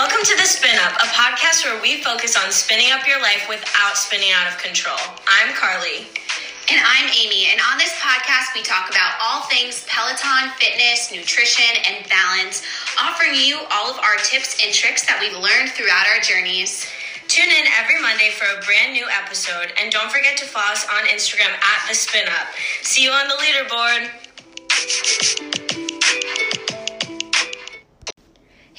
Welcome to The Spin Up, a podcast where we focus on spinning up your life without spinning out of control. I'm Carly. And I'm Amy, and on this podcast, we talk about all things Peloton, fitness, nutrition, and balance, offering you all of our tips and tricks that we've learned throughout our journeys. Tune in every Monday for a brand new episode, and don't forget to follow us on Instagram at The Spin Up. See you on the leaderboard.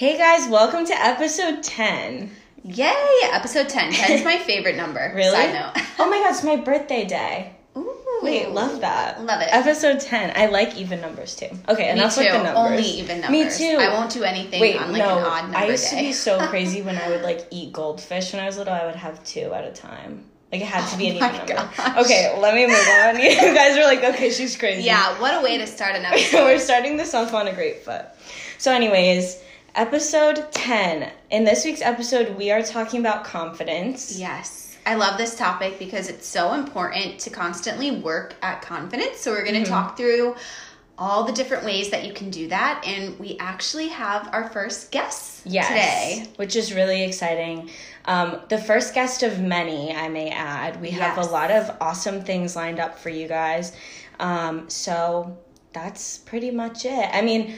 Hey guys, welcome to episode 10. Yay! Episode 10. 10 is my favorite number. Really? Side note. Oh my god, it's my birthday day. Ooh. Wait, love that. Love it. Episode 10. I like even numbers too. Okay, Me enough too. with the numbers. Only even numbers. Me too. I won't do anything Wait, on like no. an odd number I used to be so crazy when I would like eat goldfish when I was little. I would have two at a time. Like it had to be oh an Oh even my number. gosh. Okay, let me move on. You guys are like, okay, she's crazy. yeah, what a way to start an episode. We're starting this off on a great foot. So, anyways, episode 10. In this week's episode, we are talking about confidence. Yes. I love this topic because it's so important to constantly work at confidence. So, we're going to talk through all the different ways that you can do that. And we actually have our first guest Yes, today. which is really exciting. Um, the first guest of many, I may add. We have Yes. a lot of awesome things lined up for you guys. Um, so that's pretty much it. I mean,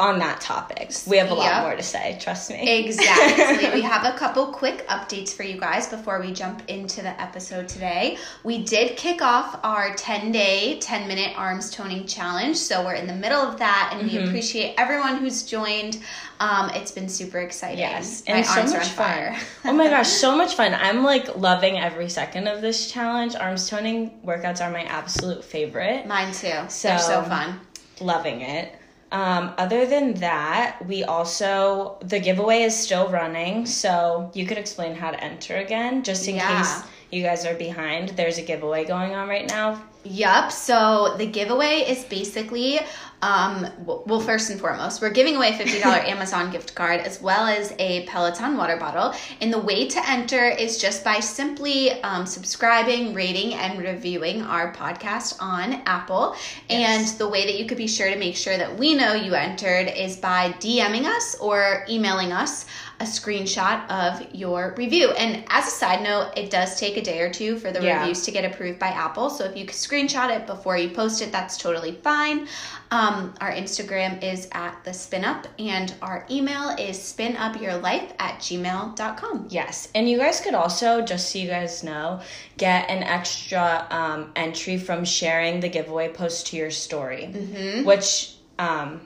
on that topic, we have a lot Yep. more to say. Trust me. Exactly. we have a couple quick updates for you guys before we jump into the episode today. We did kick off our 10 day, 10 minute arms toning challenge. So we're in the middle of that, and Mm-hmm. we appreciate everyone who's joined. Um, it's been super exciting. Yes, My and so arms are much on fun. fire. oh my gosh, so much fun! I'm like loving every second of this challenge. Arms toning workouts are my absolute favorite. Mine too. So- They're so fun. loving it. Um, other than that, we also the giveaway is still running, so you could explain how to enter again, just in Yeah. case you guys are behind. There's a giveaway going on right now. Yup. So the giveaway is basically, um, well, first and foremost, we're giving away a $50 Amazon gift card as well as a Peloton water bottle. And the way to enter is just by simply um, subscribing, rating, and reviewing our podcast on Apple. And the way that you could be sure to make sure that we know you entered is by DMing us or emailing us a screenshot of your review. And as a side note, it does take a day or two for the Yeah. reviews to get approved by Apple. So if you could screenshot it before you post it, that's totally fine. Um, our Instagram is at the spin up, and our email is spinupyourlife at gmail.com. Yes, and you guys could also, just so you guys know, get an extra um, entry from sharing the giveaway post to your story, Mm-hmm. which um,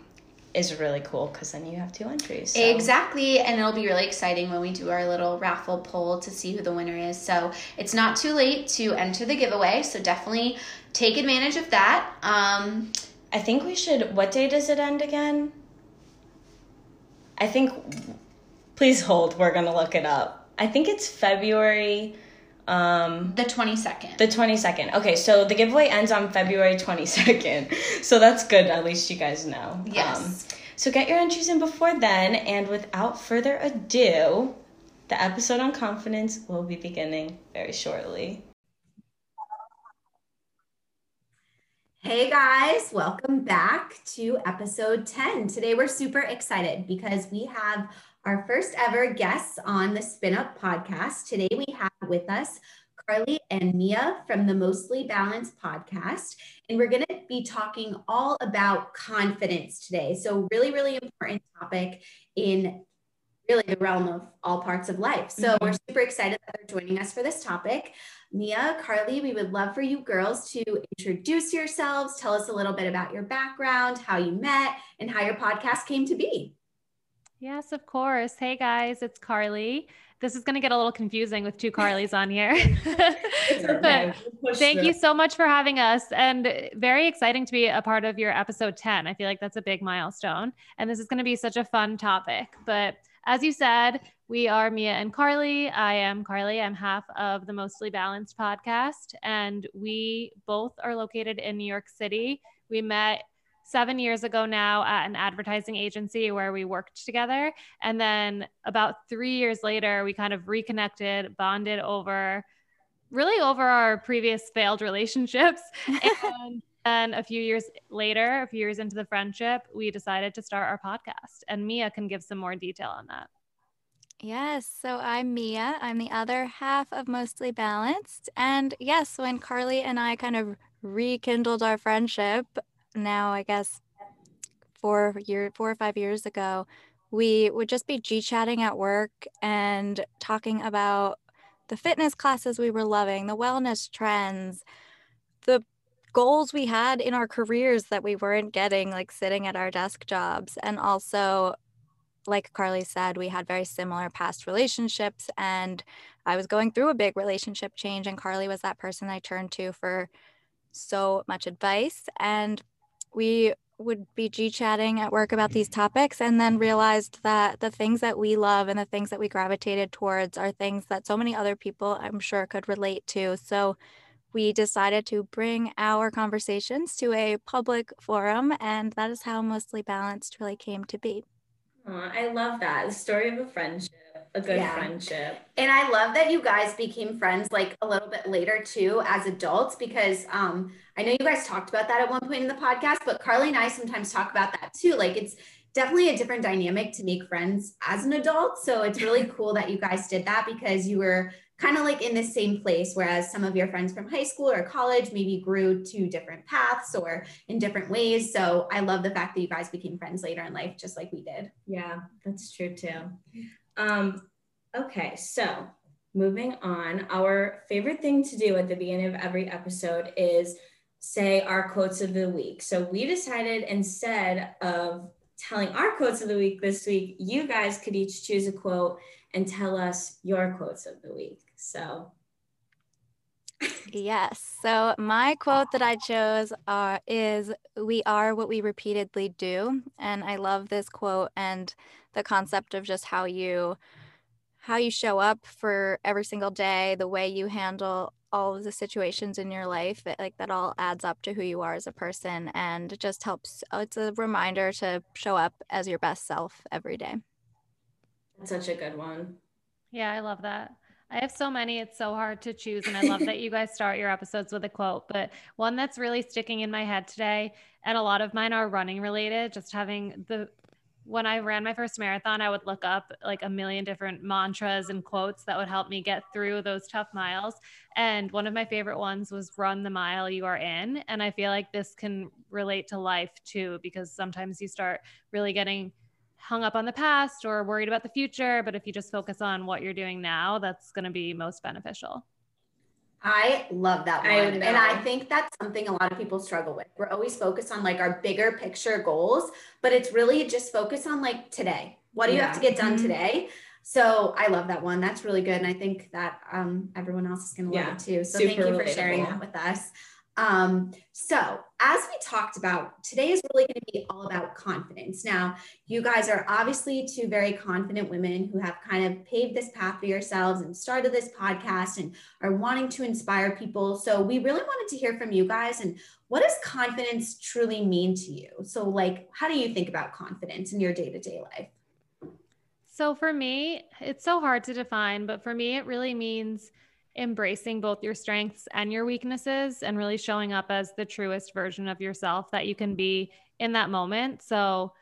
is really cool because then you have two entries. so- Exactly, and it'll be really exciting when we do our little raffle poll to see who the winner is. So it's not too late to enter the giveaway, so definitely take advantage of that. Um, I think we should. What day does it end again? I think. Please hold. We're gonna look it up. I think it's February. Um, the 22nd. the twenty second. Okay, so the giveaway ends on February twenty second. So that's good. At least you guys know. Yes. Um, so get your entries in before then, and without further ado, the episode on confidence will be beginning very shortly. Hey guys, welcome back to episode 10. Today we're super excited because we have our first ever guests on the Spin Up podcast. Today we have with us Carly and Mia from the Mostly Balanced podcast. And we're going to be talking all about confidence today. So, really, really important topic in really the realm of all parts of life. So, mm-hmm. we're super excited that they're joining us for this topic. Mia, Carleigh, we would love for you girls to introduce yourselves, tell us a little bit about your background, how you met, and how your podcast came to be. Yes, of course. Hey guys, it's Carleigh. This is going to get a little confusing with two Carlys on here. but thank you so much for having us and very exciting to be a part of your episode 10. I feel like that's a big milestone and this is going to be such a fun topic. But as you said, we are Mia and Carleigh. I am Carleigh. I'm half of the Mostly Balanced podcast and we both are located in New York City. We met seven years ago now at an advertising agency where we worked together. And then about three years later, we kind of reconnected, bonded over really over our previous failed relationships. and then a few years later, a few years into the friendship, we decided to start our podcast. And Mia can give some more detail on that. Yes, so I'm Mia. I'm the other half of Mostly Balanced. And yes, when Carleigh and I kind of rekindled our friendship, now I guess four year four or five years ago, we would just be G chatting at work and talking about the fitness classes we were loving, the wellness trends, the goals we had in our careers that we weren't getting, like sitting at our desk jobs. And also, like Carleigh said, we had very similar past relationships. And I was going through a big relationship change, and Carly was that person I turned to for so much advice. And we would be G chatting at work about these topics and then realized that the things that we love and the things that we gravitated towards are things that so many other people I'm sure could relate to. So we decided to bring our conversations to a public forum, and that is how Mostly Balanced really came to be. I love that. The story of a friendship, a good yeah. friendship. And I love that you guys became friends like a little bit later too as adults because um I know you guys talked about that at one point in the podcast, but Carly and I sometimes talk about that too. Like it's definitely a different dynamic to make friends as an adult. So it's really cool that you guys did that because you were kind of like in the same place, whereas some of your friends from high school or college maybe grew to different paths or in different ways. So I love the fact that you guys became friends later in life, just like we did. Yeah, that's true too. Um, okay, so moving on, our favorite thing to do at the beginning of every episode is say our quotes of the week. So we decided instead of telling our quotes of the week this week, you guys could each choose a quote and tell us your quotes of the week. So, yes. So my quote that I chose uh, is "We are what we repeatedly do," and I love this quote and the concept of just how you how you show up for every single day, the way you handle all of the situations in your life it, like that all adds up to who you are as a person and it just helps uh, it's a reminder to show up as your best self every day that's such a good one yeah i love that I have so many, it's so hard to choose. And I love that you guys start your episodes with a quote. But one that's really sticking in my head today, and a lot of mine are running related, just having the when I ran my first marathon, I would look up like a million different mantras and quotes that would help me get through those tough miles. And one of my favorite ones was run the mile you are in. And I feel like this can relate to life too, because sometimes you start really getting hung up on the past or worried about the future. But if you just focus on what you're doing now, that's going to be most beneficial. I love that one. I and I think that's something a lot of people struggle with. We're always focused on like our bigger picture goals, but it's really just focus on like today. What do you have to get done mm-hmm. today? So I love that one. That's really good. And I think that um, everyone else is going to love it too. So thank you for relatable. sharing that with us. Um, so, as we talked about, today is really going to be all about confidence. Now, you guys are obviously two very confident women who have kind of paved this path for yourselves and started this podcast and are wanting to inspire people. So, we really wanted to hear from you guys and what does confidence truly mean to you? So, like, how do you think about confidence in your day to day life? So, for me, it's so hard to define, but for me, it really means embracing both your strengths and your weaknesses and really showing up as the truest version of yourself that you can be in that moment. So,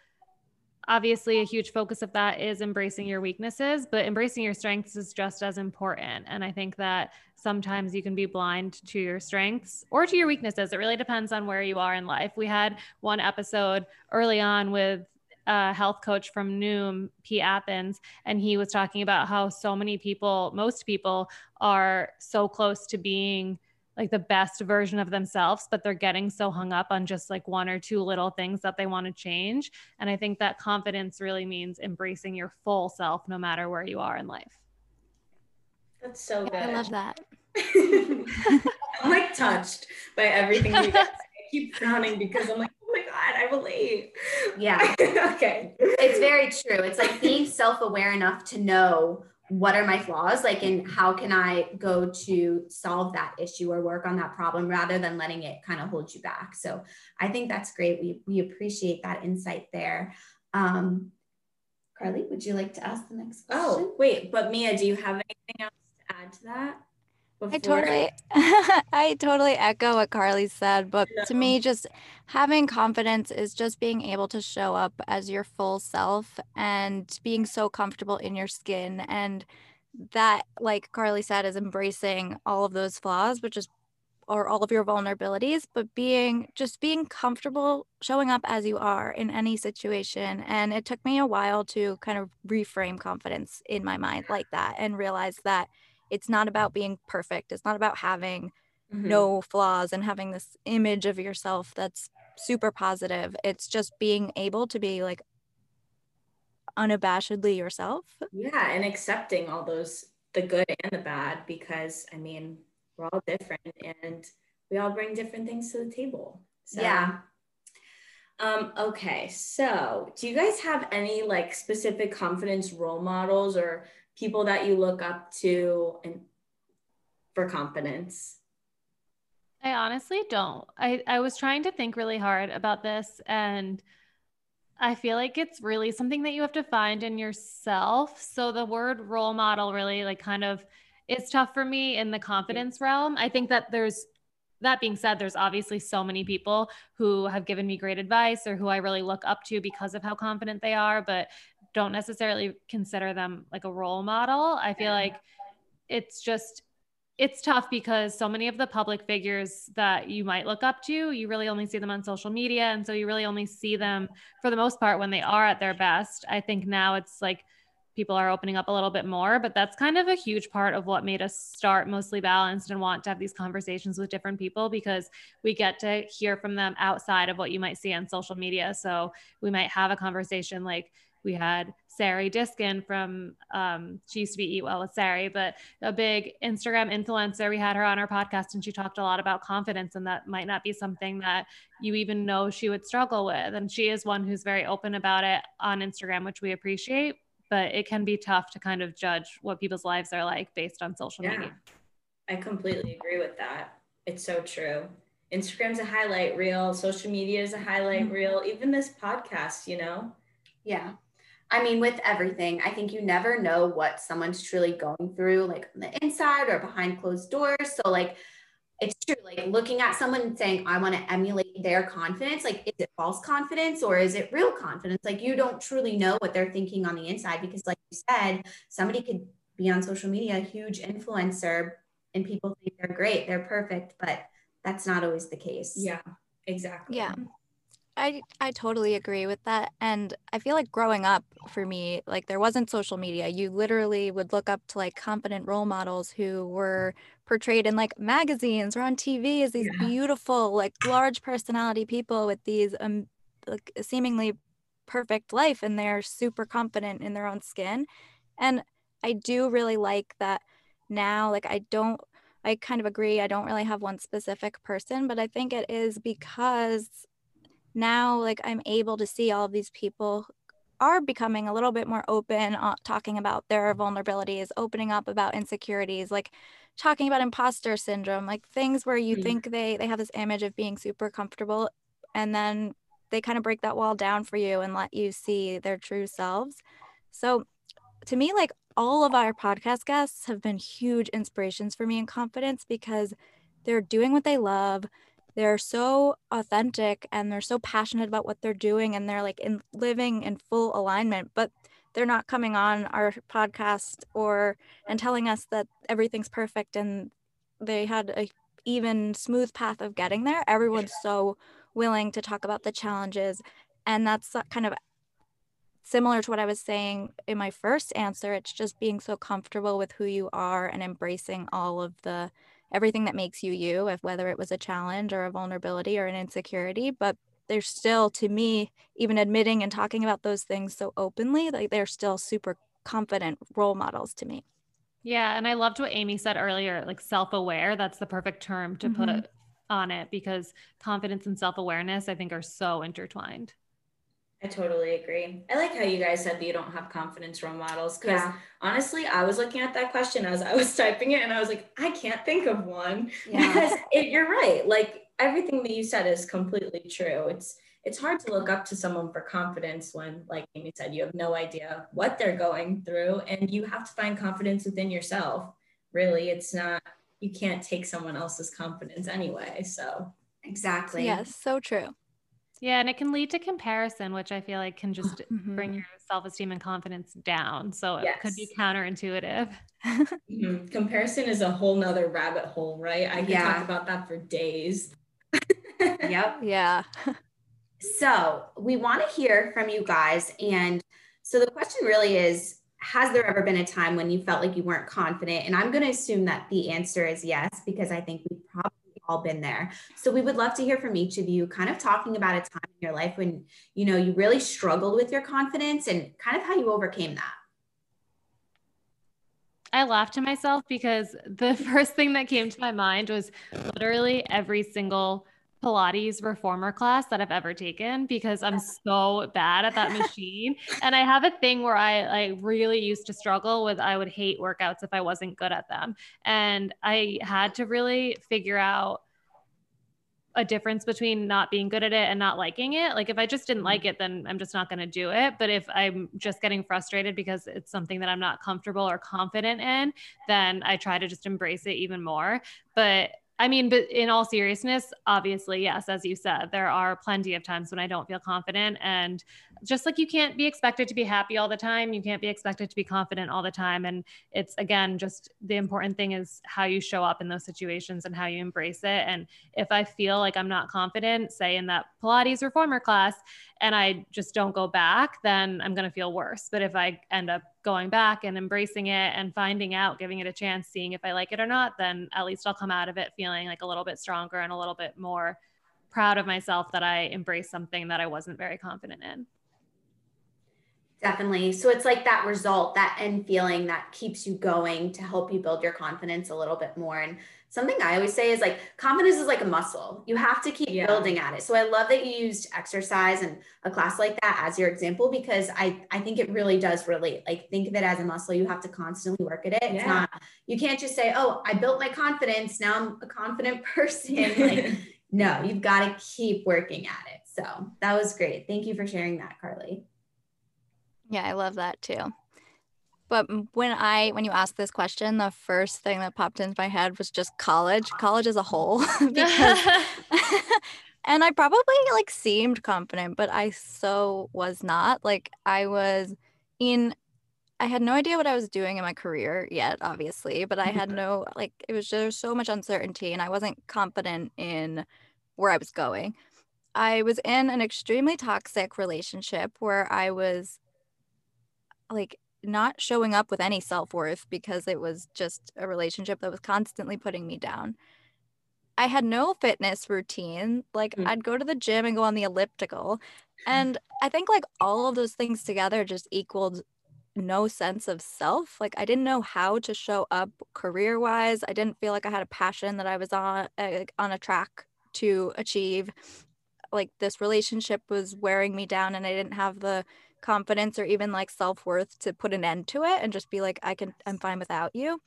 obviously, a huge focus of that is embracing your weaknesses, but embracing your strengths is just as important. And I think that sometimes you can be blind to your strengths or to your weaknesses. It really depends on where you are in life. We had one episode early on with a health coach from Noom, P. Athens, and he was talking about how so many people, most people, are so close to being like the best version of themselves, but they're getting so hung up on just like one or two little things that they want to change. And I think that confidence really means embracing your full self no matter where you are in life. That's so good. I love that. I'm like touched by everything you guys. I keep frowning because I'm like, my God, I relate. Yeah. okay. It's very true. It's like being self aware enough to know what are my flaws like and how can i go to solve that issue or work on that problem rather than letting it kind of hold you back so i think that's great we, we appreciate that insight there um, carly would you like to ask the next oh, question oh wait but mia do you have anything else to add to that Before. I totally I totally echo what Carleigh said, but to me just having confidence is just being able to show up as your full self and being so comfortable in your skin and that like Carleigh said is embracing all of those flaws but just or all of your vulnerabilities but being just being comfortable showing up as you are in any situation and it took me a while to kind of reframe confidence in my mind like that and realize that it's not about being perfect it's not about having mm-hmm. no flaws and having this image of yourself that's super positive it's just being able to be like unabashedly yourself. Yeah and accepting all those the good and the bad because i mean we're all different and we all bring different things to the table. So yeah. um, okay, so do you guys have any like specific confidence role models or people that you look up to and for confidence? I honestly don't. I, I was trying to think really hard about this and I feel like it's really something that you have to find in yourself. So the word role model really like kind of it's tough for me in the confidence realm. I think that there's that being said, there's obviously so many people who have given me great advice or who I really look up to because of how confident they are, but don't necessarily consider them like a role model. I feel like it's just it's tough because so many of the public figures that you might look up to, you really only see them on social media. And so you really only see them for the most part when they are at their best. I think now it's like people are opening up a little bit more, but that's kind of a huge part of what made us start mostly balanced and want to have these conversations with different people because we get to hear from them outside of what you might see on social media. So we might have a conversation like, we had Sari Diskin from, um, she used to be Eat Well with Sari, but a big Instagram influencer. We had her on our podcast and she talked a lot about confidence, and that might not be something that you even know she would struggle with. And she is one who's very open about it on Instagram, which we appreciate. But it can be tough to kind of judge what people's lives are like based on social yeah, media. I completely agree with that. It's so true. Instagram's a highlight reel, social media is a highlight mm-hmm. reel, even this podcast, you know? Yeah. I mean, with everything, I think you never know what someone's truly going through, like on the inside or behind closed doors. So, like, it's true, like looking at someone and saying, I want to emulate their confidence. Like, is it false confidence or is it real confidence? Like, you don't truly know what they're thinking on the inside because, like you said, somebody could be on social media, a huge influencer, and people think they're great, they're perfect, but that's not always the case. Yeah, exactly. Yeah. I I totally agree with that and I feel like growing up for me like there wasn't social media you literally would look up to like confident role models who were portrayed in like magazines or on TV as these yeah. beautiful like large personality people with these um like seemingly perfect life and they're super confident in their own skin and I do really like that now like I don't I kind of agree I don't really have one specific person but I think it is because now like i'm able to see all of these people are becoming a little bit more open uh, talking about their vulnerabilities opening up about insecurities like talking about imposter syndrome like things where you mm-hmm. think they they have this image of being super comfortable and then they kind of break that wall down for you and let you see their true selves so to me like all of our podcast guests have been huge inspirations for me in confidence because they're doing what they love they're so authentic and they're so passionate about what they're doing and they're like in living in full alignment but they're not coming on our podcast or and telling us that everything's perfect and they had a even smooth path of getting there everyone's so willing to talk about the challenges. And that's kind of similar to what i was saying in my first answer it's just being so comfortable with who you are and embracing all of the everything that makes you you, if whether it was a challenge or a vulnerability or an insecurity. But they're still, to me, even admitting and talking about those things so openly, like they're still super confident role models to me. Yeah. And I loved what Amy said earlier, like self aware. That's the perfect term to mm-hmm. put on it because confidence and self awareness, I think, are so intertwined. I totally agree. I like how you guys said that you don't have confidence role models because yeah. honestly, I was looking at that question as I was typing it and I was like, I can't think of one yeah. because it, you're right. Like everything that you said is completely true. It's it's hard to look up to someone for confidence when, like Amy said, you have no idea what they're going through and you have to find confidence within yourself. Really, it's not you can't take someone else's confidence anyway. So exactly. Yes, so true. Yeah, and it can lead to comparison, which I feel like can just Mhm. bring your self esteem and confidence down. So it could be Yes. counterintuitive. Mhm. comparison is a whole nother rabbit hole, right? I could Yeah. talk about that for days. Yep. Yeah. So we want to hear from you guys. And so the question really is Has there ever been a time when you felt like you weren't confident? And I'm going to assume that the answer is yes, because I think we've probably all been there. So we would love to hear from each of you, kind of talking about a time in your life when, you know, you really struggled with your confidence and kind of how you overcame that. I laughed to myself because the first thing that came to my mind was literally every single Pilates reformer class that I've ever taken because I'm so bad at that machine. And I have a thing where I like really used to struggle with I would hate workouts if I wasn't good at them. And I had to really figure out a difference between not being good at it and not liking it. Like if I just didn't like mm-hmm. it, then I'm just not going to do it. But if I'm just getting frustrated because it's something that I'm not comfortable or confident in, then I try to just embrace it even more. But I mean, but in all seriousness, obviously, yes, as you said, there are plenty of times when I don't feel confident. And just like you can't be expected to be happy all the time, you can't be expected to be confident all the time. And it's again, just the important thing is how you show up in those situations and how you embrace it. And if I feel like I'm not confident, say in that Pilates reformer class, and I just don't go back, then I'm going to feel worse. But if I end up going back and embracing it and finding out, giving it a chance, seeing if I like it or not, then at least I'll come out of it feeling like a little bit stronger and a little bit more proud of myself that I embraced something that I wasn't very confident in. Definitely. So it's like that result, that end feeling that keeps you going to help you build your confidence a little bit more. And something I always say is like confidence is like a muscle. You have to keep Yeah. building at it. So I love that you used exercise and a class like that as your example because I I think it really does relate. Like think of it as a muscle. You have to constantly work at it. It's Yeah. not you can't just say, "Oh, I built my confidence. Now I'm a confident person." like no, you've got to keep working at it. So that was great. Thank you for sharing that, Carleigh. Yeah, I love that too. But when I when you asked this question, the first thing that popped into my head was just college, college as a whole. because and I probably like seemed confident, but I so was not. Like I was in I had no idea what I was doing in my career yet, obviously, but I had no like it was just so much uncertainty and I wasn't confident in where I was going. I was in an extremely toxic relationship where I was like not showing up with any self-worth because it was just a relationship that was constantly putting me down. I had no fitness routine. Like Mm. I'd go to the gym and go on the elliptical. And I think like all of those things together just equaled no sense of self. Like I didn't know how to show up career-wise. I didn't feel like I had a passion that I was on uh, on a track to achieve. Like this relationship was wearing me down and I didn't have the confidence or even like self-worth to put an end to it and just be like I can I'm fine without you.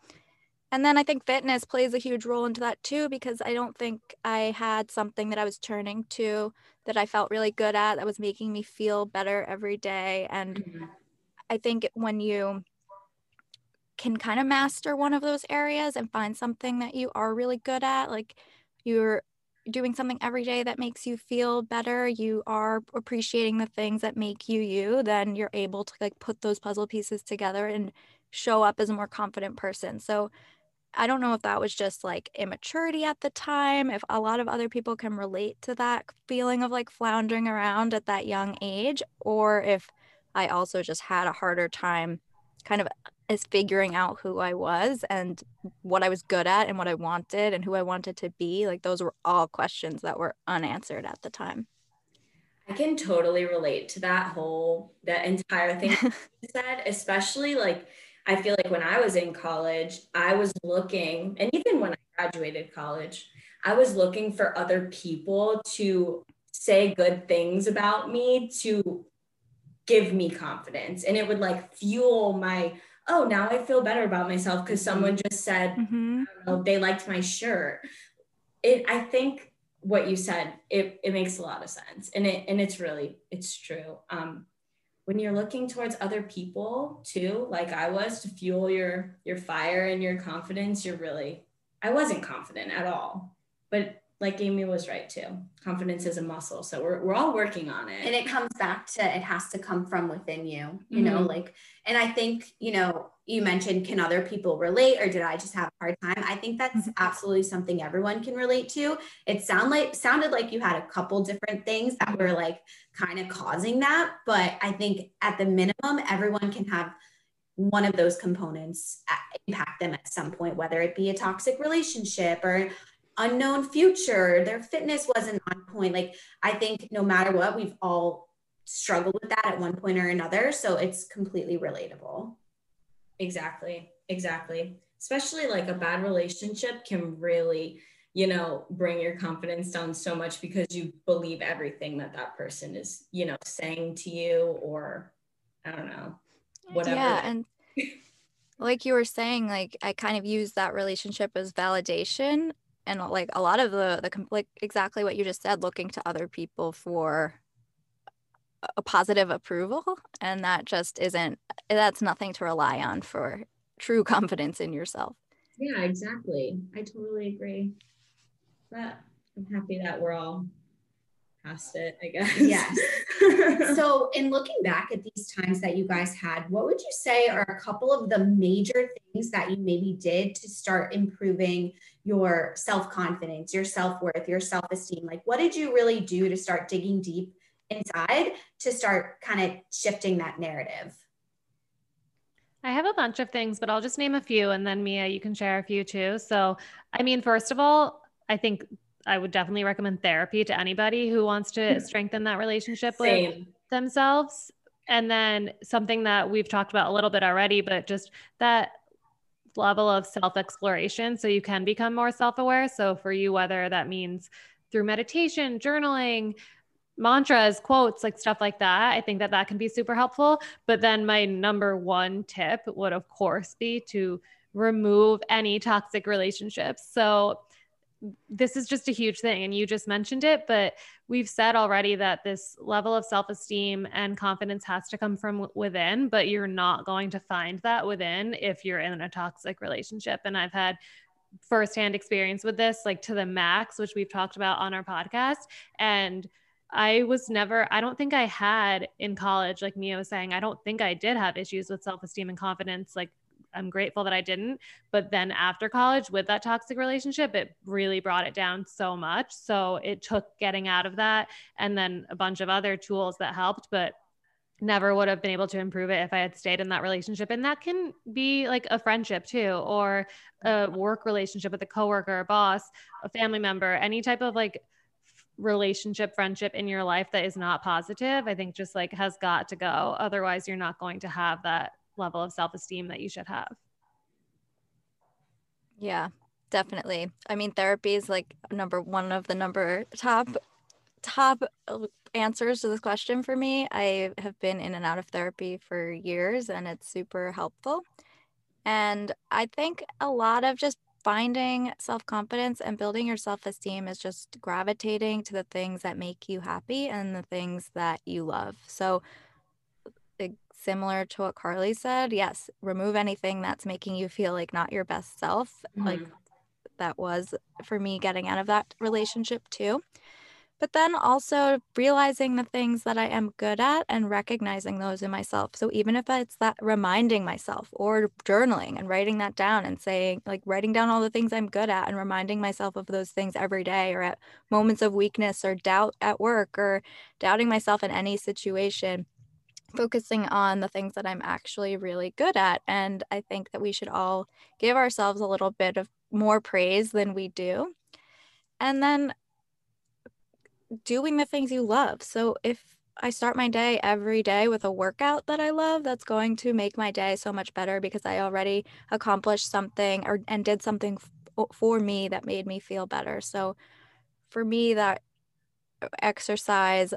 And then I think fitness plays a huge role into that too because I don't think I had something that I was turning to that I felt really good at that was making me feel better every day and Mhm. I think when you can kind of master one of those areas and find something that you are really good at, like you're doing something every day that makes you feel better, you are appreciating the things that make you you, then you're able to like put those puzzle pieces together and show up as a more confident person. So I don't know if that was just like immaturity at the time, if a lot of other people can relate to that feeling of like floundering around at that young age, or if I also just had a harder time kind of as figuring out who I was and what I was good at and what I wanted and who I wanted to be. Like those were all questions that were unanswered at the time. I can totally relate to that whole that entire thing you said, especially like I feel like when I was in college, I was looking, and even when I graduated college, I was looking for other people to say good things about me to give me confidence. And it would like fuel my, oh, now I feel better about myself because someone just said, Mm-hmm. Know, they liked my shirt. It, I think what you said, it, it makes a lot of sense. And it, and it's really, it's true. Um, when you're looking towards other people too, like I was to fuel your, your fire and your confidence, you're really, I wasn't confident at all. But like Amy was right too. Confidence is a muscle. So we're, we're all working on it. And it comes back to it has to come from within you, you mm-hmm. know, like, and I think, you know, you mentioned, can other people relate or did I just have a hard time? I think that's mm-hmm. absolutely something everyone can relate to. It sound like sounded like you had a couple different things that were like kind of causing that. But I think at the minimum, everyone can have one of those components uh, impact them at some point, whether it be a toxic relationship or unknown future, their fitness wasn't on point. Like, I think no matter what, we've all struggled with that at one point or another. So it's completely relatable. Exactly. Exactly. Especially like a bad relationship can really, you know, bring your confidence down so much because you believe everything that that person is, you know, saying to you or I don't know, whatever. Yeah. And like you were saying, like I kind of use that relationship as validation and like a lot of the the like exactly what you just said looking to other people for a positive approval and that just isn't that's nothing to rely on for true confidence in yourself. Yeah exactly. I totally agree. But i'm happy that we're all past it, I guess. Yes. so, in looking back at these times that you guys had, what would you say are a couple of the major things that you maybe did to start improving your self confidence, your self worth, your self esteem? Like, what did you really do to start digging deep inside to start kind of shifting that narrative? I have a bunch of things, but I'll just name a few and then Mia, you can share a few too. So, I mean, first of all, I think I would definitely recommend therapy to anybody who wants to mm-hmm. strengthen that relationship Same. with themselves. And then something that we've talked about a little bit already, but just that level of self exploration so you can become more self aware. So, for you, whether that means through meditation, journaling, mantras, quotes, like stuff like that, I think that that can be super helpful. But then, my number one tip would, of course, be to remove any toxic relationships. So, this is just a huge thing and you just mentioned it but we've said already that this level of self-esteem and confidence has to come from within but you're not going to find that within if you're in a toxic relationship. And i've had firsthand experience with this like to the max which we've talked about on our podcast. And I was never, I don't think I had in college, like Mia was saying, I don't think I did have issues with self esteem and confidence like I'm grateful that I didn't. But then after college with that toxic relationship, it really brought it down so much. So it took getting out of that and then a bunch of other tools that helped, but never would have been able to improve it if I had stayed in that relationship. And that can be like a friendship too, or a work relationship with a coworker, a boss, a family member, any type of like relationship, friendship in your life that is not positive, I think just like has got to go. Otherwise, you're not going to have that level of self esteem that you should have. Yeah, definitely. I mean, therapy is like number one of the number top top uh, answers to this question for me. I have been in and out of therapy for years and it's super helpful. And I think a lot of just finding self confidence and building your self esteem is just gravitating to the things that make you happy and the things that you love. So, similar to what Carleigh said, yes, remove anything that's making you feel like not your best self. Mm-hmm. Like that was for me getting out of that relationship too. But then also realizing the things that I am good at and recognizing those in myself. So even if it's that reminding myself or journaling and writing that down and saying, like, writing down all the things I'm good at and reminding myself of those things every day or at moments of weakness or doubt at work or doubting myself in any situation focusing on the things that I'm actually really good at. And I think that we should all give ourselves a little bit of more praise than we do. And then doing the things you love. So if I start my day every day with a workout that I love, that's going to make my day so much better because I already accomplished something or and did something f- for me that made me feel better. So for me that uh, exercise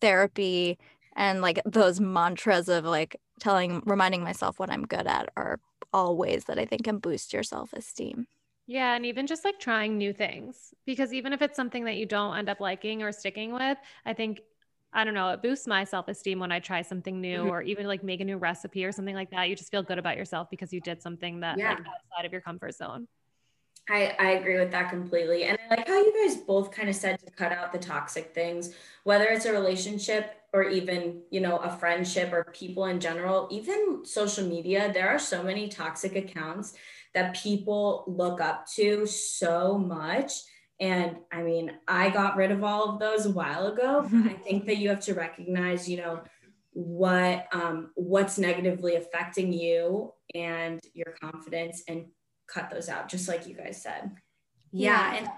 therapy and like those mantras of like telling reminding myself what i'm good at are all ways that i think can boost your self-esteem yeah and even just like trying new things because even if it's something that you don't end up liking or sticking with i think i don't know it boosts my self-esteem when i try something new mm-hmm. or even like make a new recipe or something like that you just feel good about yourself because you did something that yeah. like outside of your comfort zone I, I agree with that completely. And I like how you guys both kind of said to cut out the toxic things, whether it's a relationship or even, you know, a friendship or people in general, even social media, there are so many toxic accounts that people look up to so much. And I mean, I got rid of all of those a while ago. I think that you have to recognize, you know, what um, what's negatively affecting you and your confidence and cut those out, just like you guys said. Yeah. yeah. And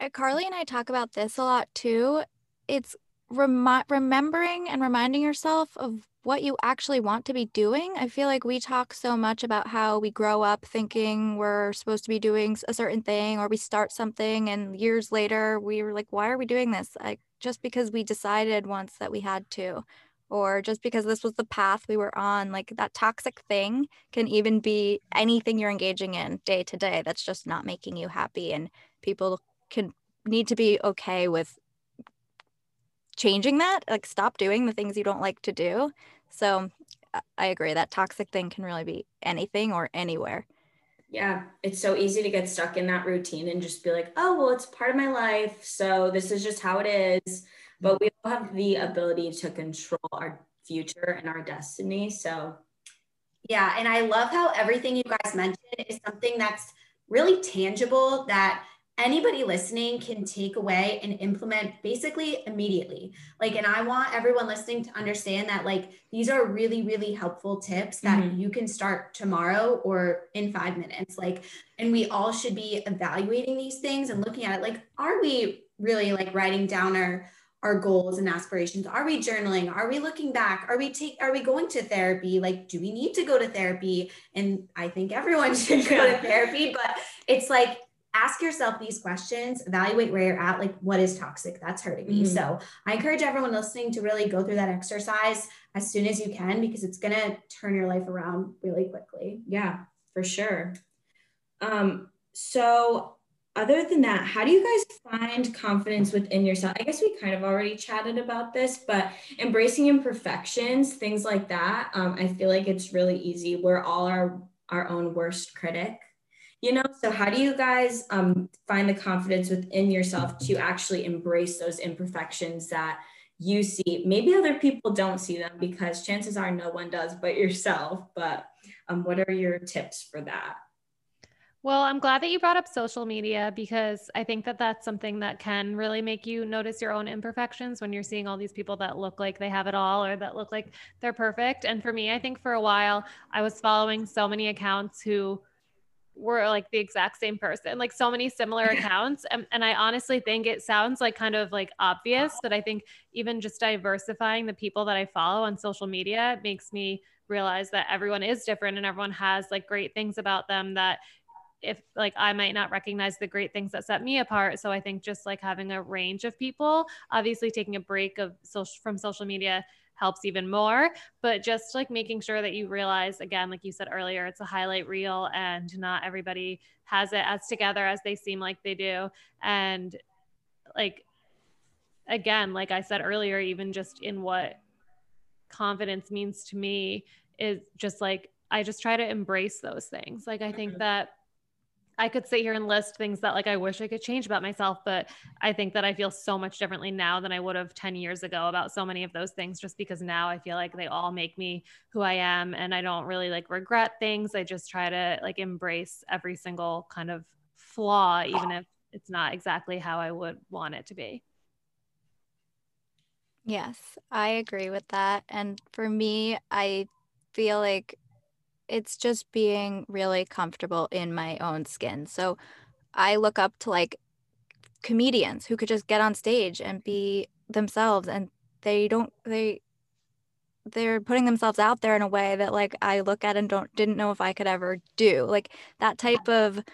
uh, Carleigh and I talk about this a lot too. It's remi- remembering and reminding yourself of what you actually want to be doing. I feel like we talk so much about how we grow up thinking we're supposed to be doing a certain thing or we start something and years later we were like why are we doing this? Like just because we decided once that we had to or just because this was the path we were on like that toxic thing can even be anything you're engaging in day to day that's just not making you happy and people can need to be okay with changing that like stop doing the things you don't like to do so i agree that toxic thing can really be anything or anywhere yeah it's so easy to get stuck in that routine and just be like oh well it's part of my life so this is just how it is but we all have the ability to control our future and our destiny. So, yeah. And I love how everything you guys mentioned is something that's really tangible that anybody listening can take away and implement basically immediately. Like, and I want everyone listening to understand that, like, these are really, really helpful tips that mm-hmm. you can start tomorrow or in five minutes. Like, and we all should be evaluating these things and looking at it. Like, are we really like writing down our our goals and aspirations are we journaling are we looking back are we take are we going to therapy like do we need to go to therapy and i think everyone should go to therapy but it's like ask yourself these questions evaluate where you're at like what is toxic that's hurting me mm-hmm. so i encourage everyone listening to really go through that exercise as soon as you can because it's going to turn your life around really quickly yeah for sure um so other than that, how do you guys find confidence within yourself? I guess we kind of already chatted about this, but embracing imperfections, things like that. Um, I feel like it's really easy. We're all our our own worst critic, you know. So how do you guys um, find the confidence within yourself to actually embrace those imperfections that you see? Maybe other people don't see them because chances are no one does but yourself. But um, what are your tips for that? Well, I'm glad that you brought up social media because I think that that's something that can really make you notice your own imperfections when you're seeing all these people that look like they have it all or that look like they're perfect. And for me, I think for a while I was following so many accounts who were like the exact same person, like so many similar accounts. And, and I honestly think it sounds like kind of like obvious, but I think even just diversifying the people that I follow on social media makes me realize that everyone is different and everyone has like great things about them that if like I might not recognize the great things that set me apart. So I think just like having a range of people, obviously taking a break of social from social media helps even more, but just like making sure that you realize again, like you said earlier, it's a highlight reel and not everybody has it as together as they seem like they do. And like again, like I said earlier, even just in what confidence means to me is just like I just try to embrace those things. Like I think mm-hmm. that I could sit here and list things that like I wish I could change about myself, but I think that I feel so much differently now than I would have 10 years ago about so many of those things just because now I feel like they all make me who I am and I don't really like regret things. I just try to like embrace every single kind of flaw even if it's not exactly how I would want it to be. Yes, I agree with that. And for me, I feel like it's just being really comfortable in my own skin. So I look up to like comedians who could just get on stage and be themselves and they don't they they're putting themselves out there in a way that like I look at and don't didn't know if I could ever do. Like that type of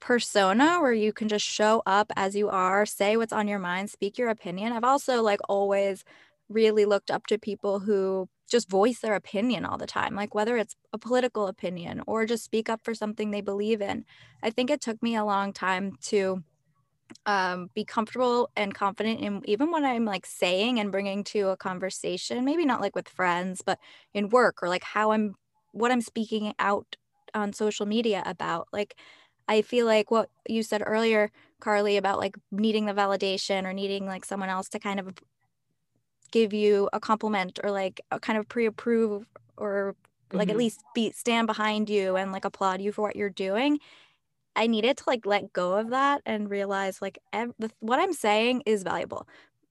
persona where you can just show up as you are, say what's on your mind, speak your opinion. I've also like always really looked up to people who just voice their opinion all the time, like whether it's a political opinion or just speak up for something they believe in. I think it took me a long time to um, be comfortable and confident in even when I'm like saying and bringing to a conversation, maybe not like with friends, but in work or like how I'm what I'm speaking out on social media about. Like I feel like what you said earlier, Carly, about like needing the validation or needing like someone else to kind of give you a compliment or like a kind of pre-approve or like mm-hmm. at least be stand behind you and like applaud you for what you're doing i needed to like let go of that and realize like ev- the, what i'm saying is valuable.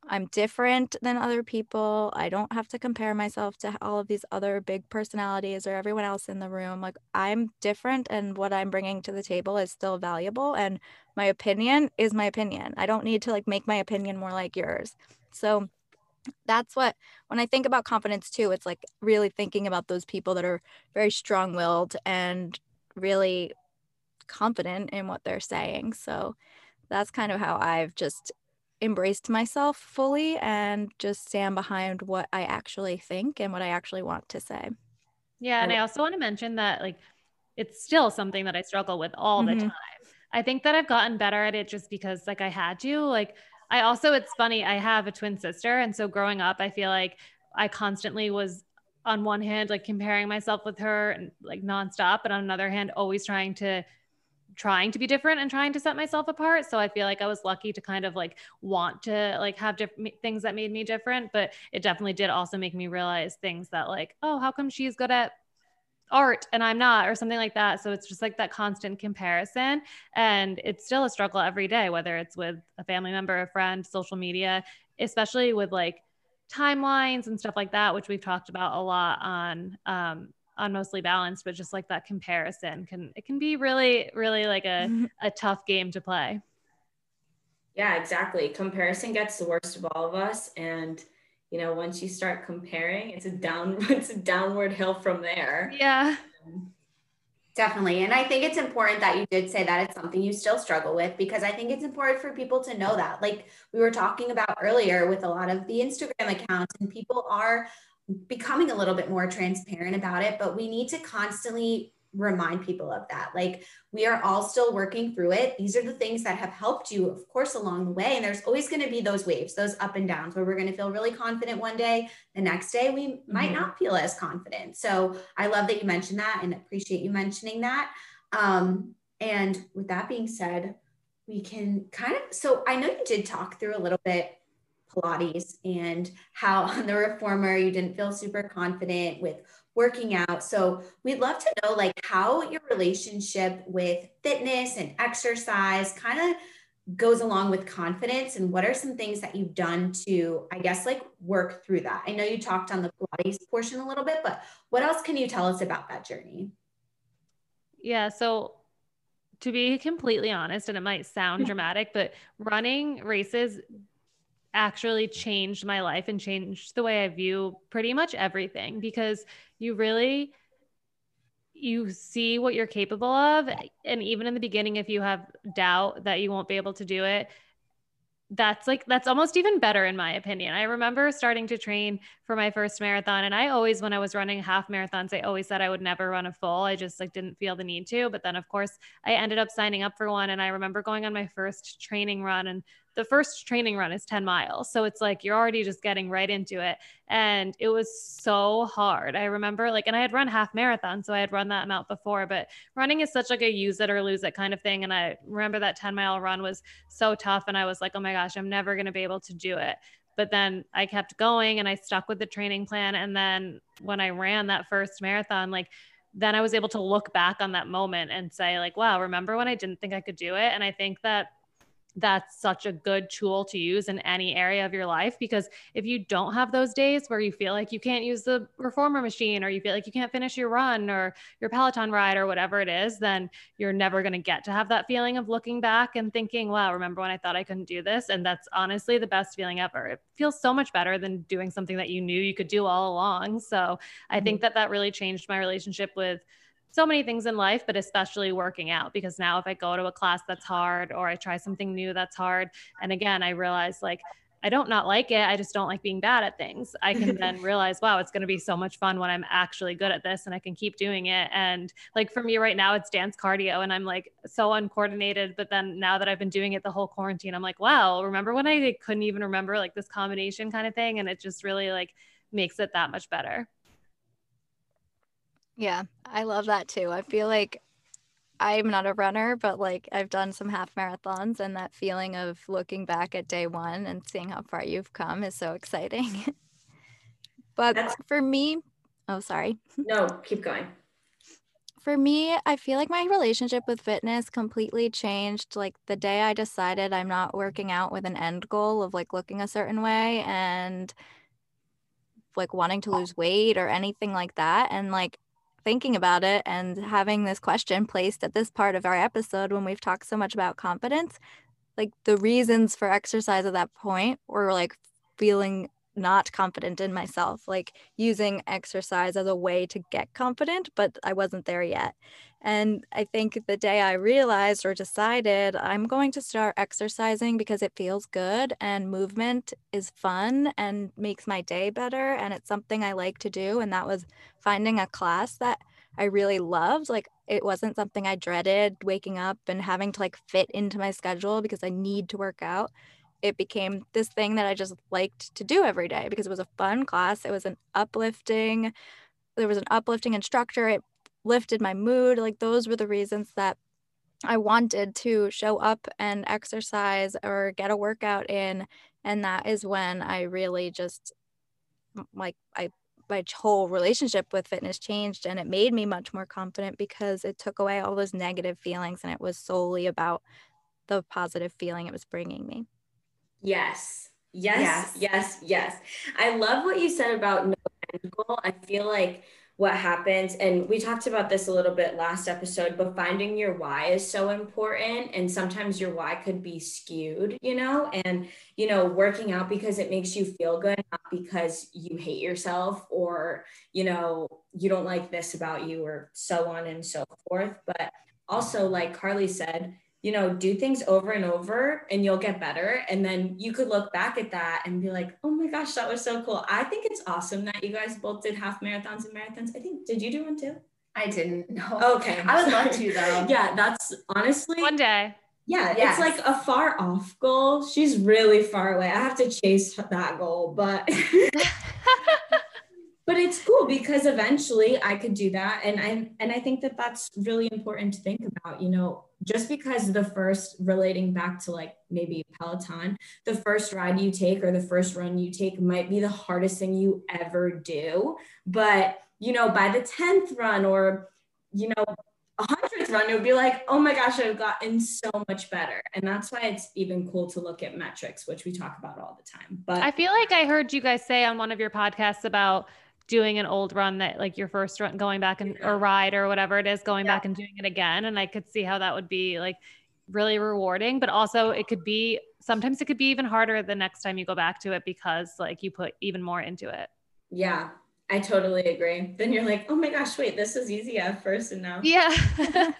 I'm different than other people. I don't have to compare myself to all of these other big personalities or everyone else in the room. Like i'm different and what i'm bringing to the table is still valuable and my opinion is my opinion. I don't need to like make my opinion more like yours. So that's what when i think about confidence too it's like really thinking about those people that are very strong-willed and really confident in what they're saying. So that's kind of how i've just embraced myself fully and just stand behind what i actually think and what i actually want to say. Yeah and i also want to mention that like it's still something that i struggle with all mm-hmm. the time. I think that i've gotten better at it just because like i had to like I also, it's funny, I have a twin sister. And so growing up, I feel like I constantly was on one hand, like comparing myself with her and like nonstop, but on another hand, always trying to trying to be different and trying to set myself apart. So I feel like I was lucky to kind of like want to like have different things that made me different, but it definitely did also make me realize things that like, oh, how come she's good at art and I'm not, or something like that. So it's just like that constant comparison. And it's still a struggle every day, whether it's with a family member, a friend, social media, especially with like timelines and stuff like that, which we've talked about a lot on um, on mostly balanced, but just like that comparison can it can be really, really like a, mm-hmm. a tough game to play. Yeah, exactly. Comparison gets the worst of all of us. And you know once you start comparing it's a down it's a downward hill from there. Yeah. Definitely. And i think it's important that you did say that it's something you still struggle with because i think it's important for people to know that. Like we were talking about earlier with a lot of the instagram accounts and people are becoming a little bit more transparent about it but we need to constantly remind people of that. Like we are all still working through it. These are the things that have helped you, of course, along the way. And there's always going to be those waves, those up and downs where we're going to feel really confident one day. The next day, we mm-hmm. might not feel as confident. So I love that you mentioned that and appreciate you mentioning that. Um, and with that being said, we can kind of, so I know you did talk through a little bit Pilates and how on the reformer you didn't feel super confident with working out. So we'd love to know like how your relationship with fitness and exercise kind of goes along with confidence and what are some things that you've done to I guess like work through that. I know you talked on the Pilates portion a little bit, but what else can you tell us about that journey? Yeah, so to be completely honest and it might sound dramatic, but running races actually changed my life and changed the way I view pretty much everything because you really you see what you're capable of and even in the beginning if you have doubt that you won't be able to do it that's like that's almost even better in my opinion. I remember starting to train for my first marathon and I always when I was running half marathons I always said I would never run a full. I just like didn't feel the need to, but then of course I ended up signing up for one and I remember going on my first training run and the first training run is 10 miles. So it's like you're already just getting right into it. And it was so hard. I remember like, and I had run half marathon, so I had run that amount before, but running is such like a use it or lose it kind of thing. And I remember that 10 mile run was so tough. And I was like, oh my gosh, I'm never going to be able to do it. But then I kept going and I stuck with the training plan. And then when I ran that first marathon, like, then I was able to look back on that moment and say, like, wow, remember when I didn't think I could do it? And I think that that's such a good tool to use in any area of your life because if you don't have those days where you feel like you can't use the reformer machine or you feel like you can't finish your run or your peloton ride or whatever it is then you're never going to get to have that feeling of looking back and thinking wow remember when i thought i couldn't do this? And that's honestly the best feeling ever. It feels so much better than doing something that you knew you could do all along. So i think mm-hmm. that that really changed my relationship with so many things in life, but especially working out because now if I go to a class that's hard or I try something new that's hard, and again, I realize like, I don't not like it. I just don't like being bad at things. I can then realize, wow, it's going to be so much fun when I'm actually good at this and I can keep doing it. And like for me right now, it's dance cardio and I'm like so uncoordinated. But then now that I've been doing it the whole quarantine, I'm like, wow, remember when I couldn't even remember like this combination kind of thing? And it just really like makes it that much better. Yeah, I love that too. I feel like I'm not a runner, but like I've done some half marathons, and that feeling of looking back at day one and seeing how far you've come is so exciting. but That's- for me, oh, sorry. No, keep going. For me, I feel like my relationship with fitness completely changed like the day I decided I'm not working out with an end goal of like looking a certain way and like wanting to lose weight or anything like that. And like thinking about it and having this question placed at this part of our episode when we've talked so much about confidence, like the reasons for exercise at that point were like feeling not confident in myself, like using exercise as a way to get confident, but I wasn't there yet. And I think the day I realized or decided I'm going to start exercising because it feels good and movement is fun and makes my day better. And it's something I like to do. And that was finding a class that I really loved. Like it wasn't something I dreaded waking up and having to like fit into my schedule because I need to work out it became this thing that I just liked to do every day because it was a fun class. It was an uplifting, there was an uplifting instructor. It lifted my mood. Like those were the reasons that I wanted to show up and exercise or get a workout in. And that is when I really just like I my whole relationship with fitness changed and it made me much more confident because it took away all those negative feelings and it was solely about the positive feeling it was bringing me. Yes. Yes, yes, yes, yes. I love what you said about no end goal. I feel like what happens, and we talked about this a little bit last episode, but finding your why is so important. And sometimes your why could be skewed, you know, and, you know, working out because it makes you feel good, not because you hate yourself or, you know, you don't like this about you or so on and so forth. But also, like Carleigh said, you know, do things over and over and you'll get better. And then you could look back at that and be like, oh my gosh, that was so cool. I think it's awesome that you guys both did half marathons and marathons. I think, did you do one too? I didn't know. Okay. I would love to though. yeah, that's honestly one day. Yeah, yes. it's like a far off goal. She's really far away. I have to chase that goal, but but it's cool because eventually I could do that and I and I think that that's really important to think about, you know, just because the first relating back to like maybe Peloton, the first ride you take or the first run you take might be the hardest thing you ever do, but you know, by the 10th run or you know, a hundredth run, it would be like, oh my gosh, I've gotten so much better. And that's why it's even cool to look at metrics, which we talk about all the time. But I feel like I heard you guys say on one of your podcasts about doing an old run that like your first run going back and or ride or whatever it is going yeah. back and doing it again and i could see how that would be like really rewarding but also it could be sometimes it could be even harder the next time you go back to it because like you put even more into it. Yeah i totally agree. Then you're like oh my gosh wait this was easy at first and now yeah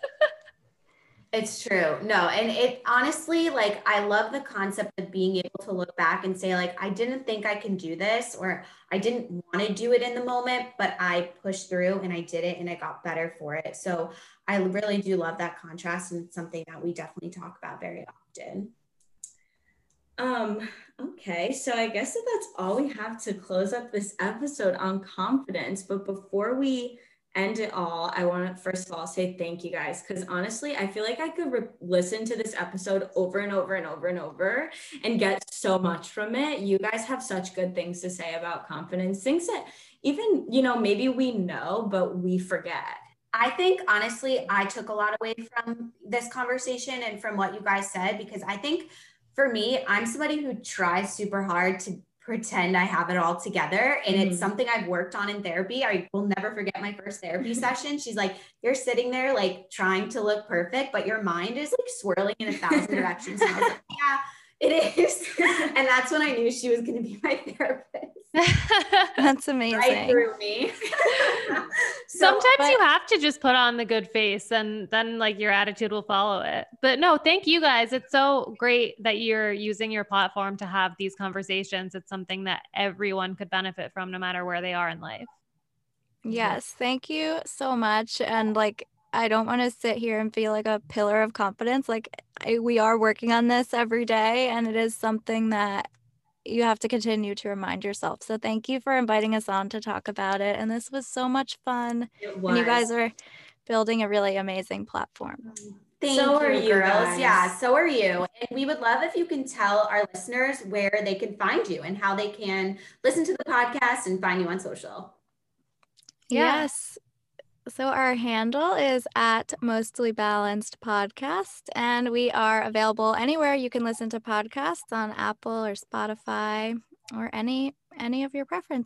It's true. No, and it honestly, like, I love the concept of being able to look back and say, like, I didn't think I can do this, or I didn't want to do it in the moment, but I pushed through and I did it and I got better for it. So I really do love that contrast, and it's something that we definitely talk about very often. Um, okay, so I guess that that's all we have to close up this episode on confidence. But before we end it all, I want to first of all say thank you guys because honestly, I feel like I could re- listen to this episode over and over and over and over and get so much from it. You guys have such good things to say about confidence, things that even, you know, maybe we know, but we forget. I think honestly, I took a lot away from this conversation and from what you guys said because I think for me, I'm somebody who tries super hard to pretend I have it all together. And mm-hmm. it's something I've worked on in therapy. I will never forget my first therapy session. She's like, You're sitting there like trying to look perfect, but your mind is like swirling in a thousand directions. And I was like, Yeah, it is. and that's when I knew she was going to be my therapist. that's amazing. Right through me. so, Sometimes but- you have to just put on the good face and then like your attitude will follow it. But no, thank you guys. It's so great that you're using your platform to have these conversations. It's something that everyone could benefit from no matter where they are in life. Yes, thank you so much. And like I don't want to sit here and feel like a pillar of confidence. Like I, we are working on this every day, and it is something that you have to continue to remind yourself. So thank you for inviting us on to talk about it. And this was so much fun. It was. And you guys are building a really amazing platform. Thank So you, are you girls. guys. Yeah, so are you, Thank So are you girls. guys. Yeah, so are you. And we would love if you can tell our listeners where they can find you and how they can listen to the podcast and find you on social. Yeah. Yes. So our handle is at Mostly Balanced Podcast, and we are available anywhere you can listen to podcasts on Apple or Spotify or any any of your preference.